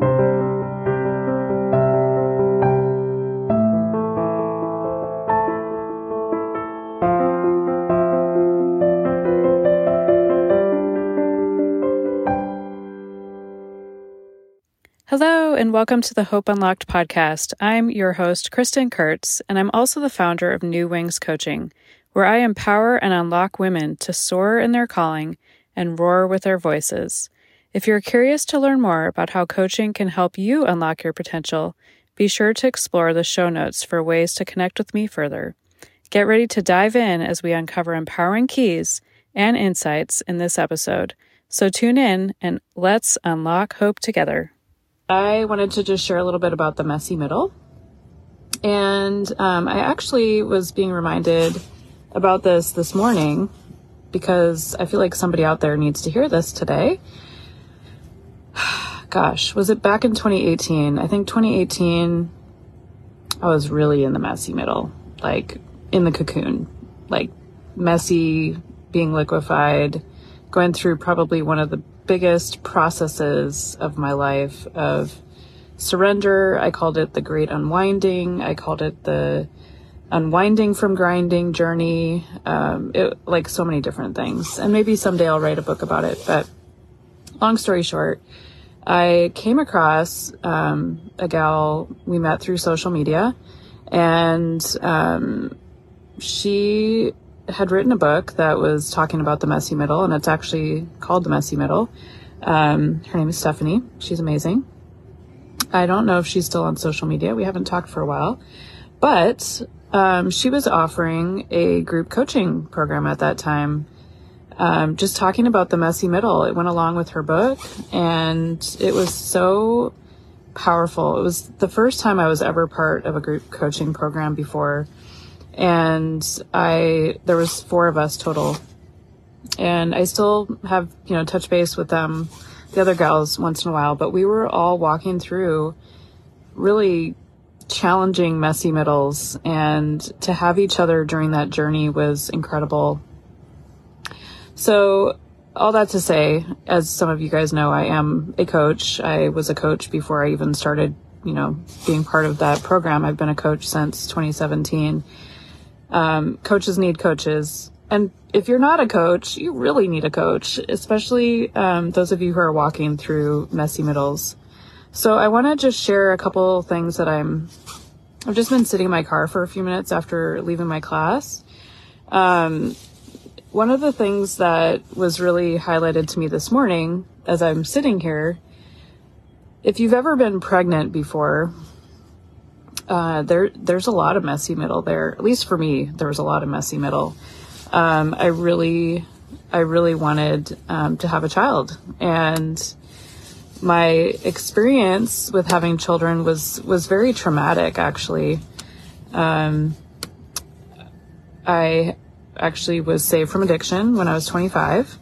Hello, and welcome to the Hope Unlocked podcast. I'm your host, Kristin Kurtz, and I'm also the founder of New Wings Coaching, where I empower and unlock women to soar in their calling and roar with their voices. If you're curious to learn more about how coaching can help you unlock your potential, be sure to explore the show notes for ways to connect with me further. Get ready to dive in as we uncover empowering keys and insights in this episode. So tune in and let's unlock hope together. I wanted to just share a little bit about the messy middle. And um, I actually was being reminded about this this morning because I feel like somebody out there needs to hear this today. Gosh, was it back in 2018? I think 2018, I was really in the messy middle, like in the cocoon, like messy, being liquefied, going through probably one of the biggest processes of my life of surrender. I called it the great unwinding. I called it the unwinding from grinding journey. Um, it, like so many different things. And maybe someday I'll write a book about it. But long story short, I came across um, a gal we met through social media, and um, she had written a book that was talking about the messy middle, and it's actually called The Messy Middle. Um, her name is Stephanie. She's amazing. I don't know if she's still on social media. We haven't talked for a while, but um, she was offering a group coaching program at that time. Um, just talking about the messy middle. It went along with her book, and it was so powerful. It was the first time I was ever part of a group coaching program before and I there was four of us total, and I still have you know touch base with them, the other gals once in a while, but we were all walking through really challenging messy middles and to have each other during that journey was incredible so all that to say as some of you guys know i am a coach i was a coach before i even started you know being part of that program i've been a coach since 2017 um, coaches need coaches. And if you're not a coach, you really need a coach, especially um, those of you who are walking through messy middles. So I want to just share a couple things that I'm. I've just been sitting in my car for a few minutes after leaving my class. Um, one of the things that was really highlighted to me this morning as I'm sitting here, if you've ever been pregnant before, uh, there there's a lot of messy middle there. At least for me, there was a lot of messy middle. Um, I really I really wanted um, to have a child, and my experience with having children was was very traumatic. Actually, um, I actually was saved from addiction when I was 25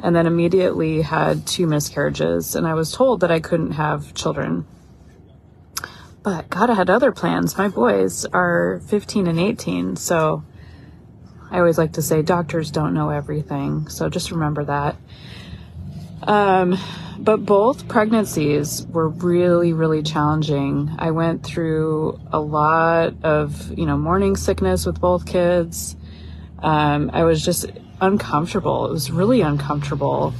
and then immediately had two miscarriages and I was told that I couldn't have children but God, had other plans. My boys are 15 and 18, so I always like to say doctors don't know everything. So just remember that. Um, but both pregnancies were really, really challenging. I went through a lot of, you know, morning sickness with both kids. Um, I was just uncomfortable. It was really uncomfortable.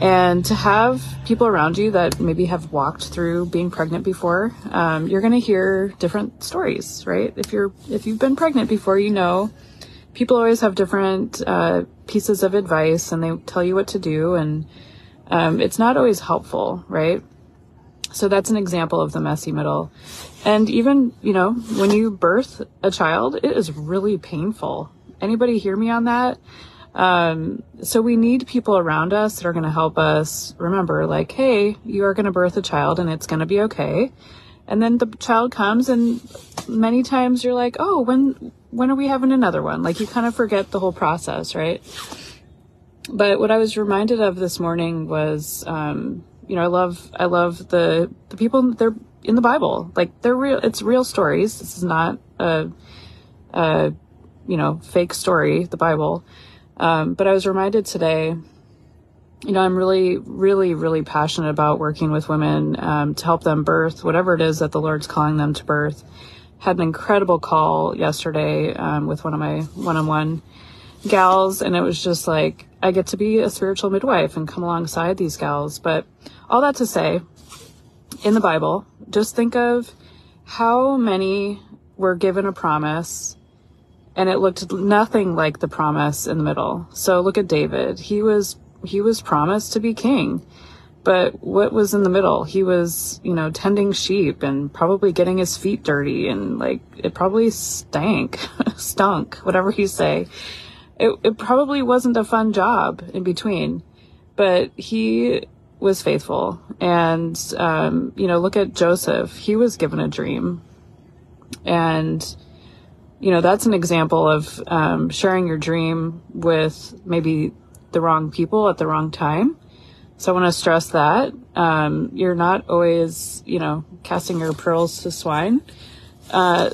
And to have people around you that maybe have walked through being pregnant before um, you're going to hear different stories right? If you're if you've been pregnant before you know people always have different uh, pieces of advice and they tell you what to do and um, it's not always helpful right? So that's an example of the messy middle. And even you know when you birth a child it is really painful anybody hear me on that um, so we need people around us that are going to help us remember, like, hey, you are going to birth a child and it's going to be okay. And then the child comes and many times you're like, oh, when, when are we having another one? Like you kind of forget the whole process, right? But what I was reminded of this morning was, um, you know, I love, I love the, the people, they're in the Bible. Like they're real, it's real stories. This is not a, a, you know, fake story, the Bible. Um, but I was reminded today you know, I'm really, really, really passionate about working with women um, to help them birth whatever it is that the Lord's calling them to birth. Had an incredible call yesterday um, with one of my one-on-one gals, and it was just like I get to be a spiritual midwife and come alongside these gals. But all that to say, in the Bible, just think of how many were given a promise and it looked nothing like the promise in the middle. So look at David. He was he was promised to be king. But what was in the middle? He was, you know, tending sheep and probably getting his feet dirty and like it probably stank, stunk, whatever you say. It, it probably wasn't a fun job in between, but he was faithful. And, um, you know, look at Joseph. He was given a dream. And, you know, that's an example of um, sharing your dream with maybe the wrong people at the wrong time. So I want to stress that um, you're not always, you know, casting your pearls to swine. Uh,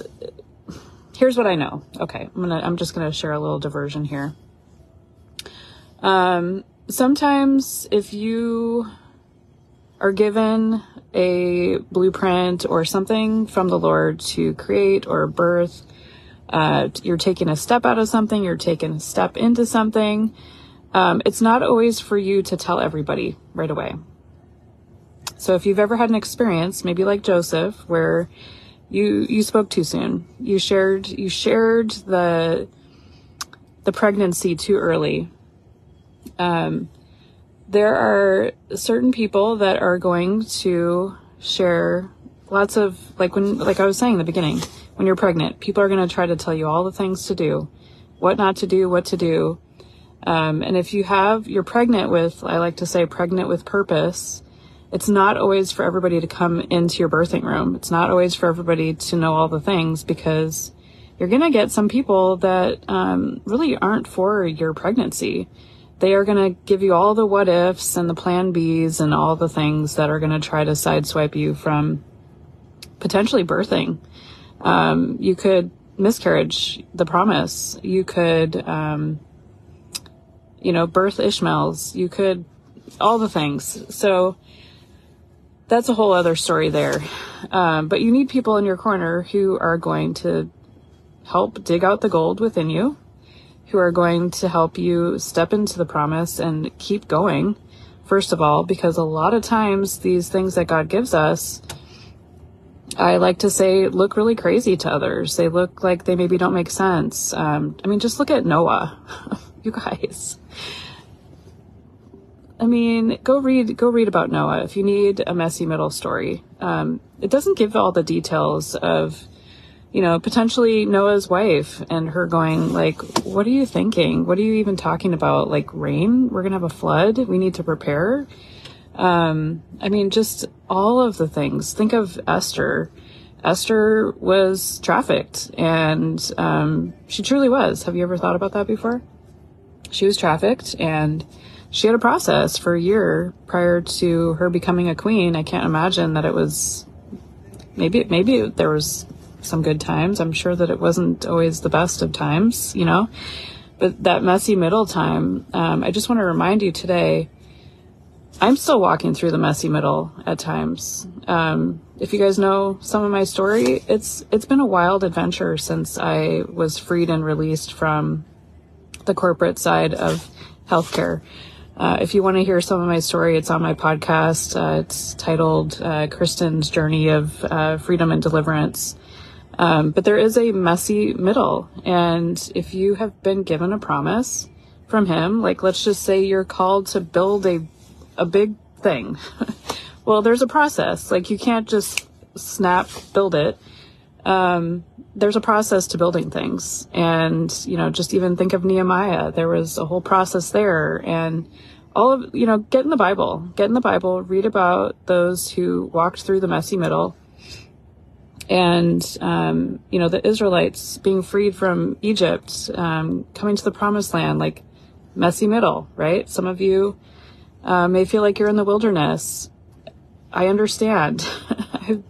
here's what I know. Okay, I'm gonna. I'm just gonna share a little diversion here. Um, sometimes if you are given a blueprint or something from the Lord to create or birth, uh, you're taking a step out of something, you're taking a step into something um, it's not always for you to tell everybody right away. So if you've ever had an experience, maybe like Joseph, where you you spoke too soon, you shared you shared the the pregnancy too early. Um, there are certain people that are going to share lots of like when like I was saying in the beginning, when you're pregnant, people are going to try to tell you all the things to do, what not to do, what to do. Um, and if you have, you're pregnant with, I like to say, pregnant with purpose, it's not always for everybody to come into your birthing room. It's not always for everybody to know all the things because you're going to get some people that um, really aren't for your pregnancy. They are going to give you all the what ifs and the plan Bs and all the things that are going to try to sideswipe you from potentially birthing. Um, you could miscarriage the promise. You could, um, you know, birth Ishmaels. You could, all the things. So that's a whole other story there. Um, but you need people in your corner who are going to help dig out the gold within you, who are going to help you step into the promise and keep going. First of all, because a lot of times these things that God gives us, I like to say, look really crazy to others. They look like they maybe don't make sense. Um, I mean, just look at Noah. you guys. I mean, go read go read about Noah if you need a messy middle story. Um, it doesn't give all the details of, you know, potentially Noah's wife and her going like, "What are you thinking? What are you even talking about? Like rain? We're gonna have a flood. We need to prepare." Um, I mean, just all of the things. Think of Esther. Esther was trafficked, and um, she truly was. Have you ever thought about that before? She was trafficked, and she had a process for a year prior to her becoming a queen. I can't imagine that it was maybe maybe there was some good times. I'm sure that it wasn't always the best of times, you know. But that messy middle time, um, I just want to remind you today. I'm still walking through the messy middle at times. Um, if you guys know some of my story, it's it's been a wild adventure since I was freed and released from the corporate side of healthcare. Uh, if you want to hear some of my story, it's on my podcast. Uh, it's titled uh, Kristin's Journey of uh, Freedom and Deliverance. Um, but there is a messy middle. And if you have been given a promise from him, like let's just say you're called to build a, a big thing. well, there's a process. Like you can't just snap, build it. Um, there's a process to building things. And, you know, just even think of Nehemiah. There was a whole process there. And all of, you know, get in the Bible, get in the Bible, read about those who walked through the messy middle. And, um, you know, the Israelites being freed from Egypt, um, coming to the promised land, like messy middle, right? Some of you uh, may feel like you're in the wilderness. I understand. I've,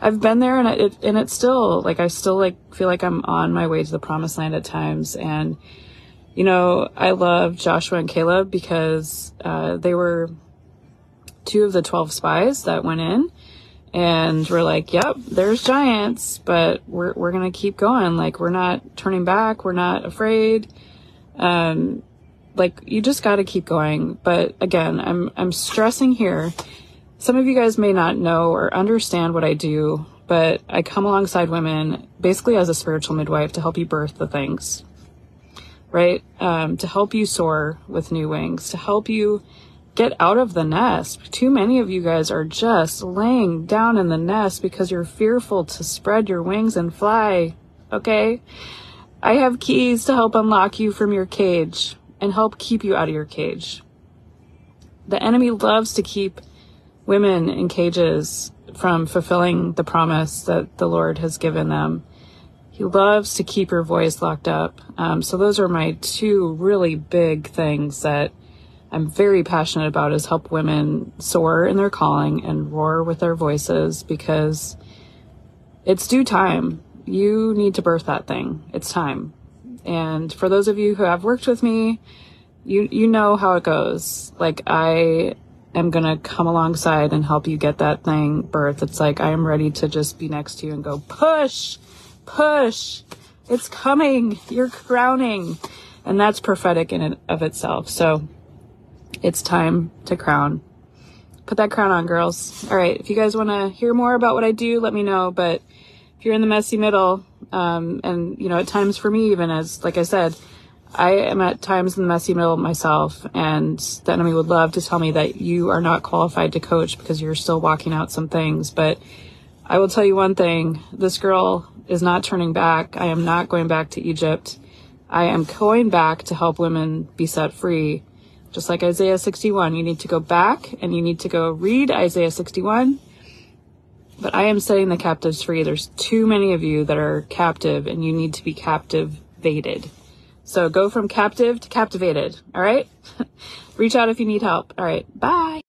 I've been there and it, and it's still like, I still like feel like I'm on my way to the promised land at times. And You know, I love Joshua and Caleb because uh, they were two of the 12 spies that went in and we're like, yep, there's giants, but we're, we're going to keep going. Like, we're not turning back. We're not afraid. Um, like, you just got to keep going. But again, I'm, I'm stressing here. Some of you guys may not know or understand what I do, but I come alongside women basically as a spiritual midwife to help you birth the things, right? Um, to help you soar with new wings, to help you get out of the nest. Too many of you guys are just laying down in the nest because you're fearful to spread your wings and fly. Okay? I have keys to help unlock you from your cage and help keep you out of your cage. The enemy loves to keep women in cages from fulfilling the promise that the Lord has given them. He loves to keep your voice locked up. Um, so those are my two really big things that I'm very passionate about is help women soar in their calling and roar with their voices because it's due time. You need to birth that thing. It's time. And for those of you who have worked with me, you you know how it goes. Like I am going to come alongside and help you get that thing birth. It's like I am ready to just be next to you and go push, push. It's coming. You're crowning. And that's prophetic in and of itself. So it's time to crown. Put that crown on, girls. All right. If you guys want to hear more about what I do, let me know. But if you're in the messy middle, um, and you know, at times for me, even as, like I said, I am at times in the messy middle myself, and the enemy would love to tell me that you are not qualified to coach because you're still walking out some things. But I will tell you one thing this girl is not turning back. I am not going back to Egypt. I am going back to help women be set free just like Isaiah 61. You need to go back and you need to go read Isaiah 61. But I am setting the captives free. There's too many of you that are captive and you need to be captivated. So go from captive to captivated. All right. Reach out if you need help. All right. Bye.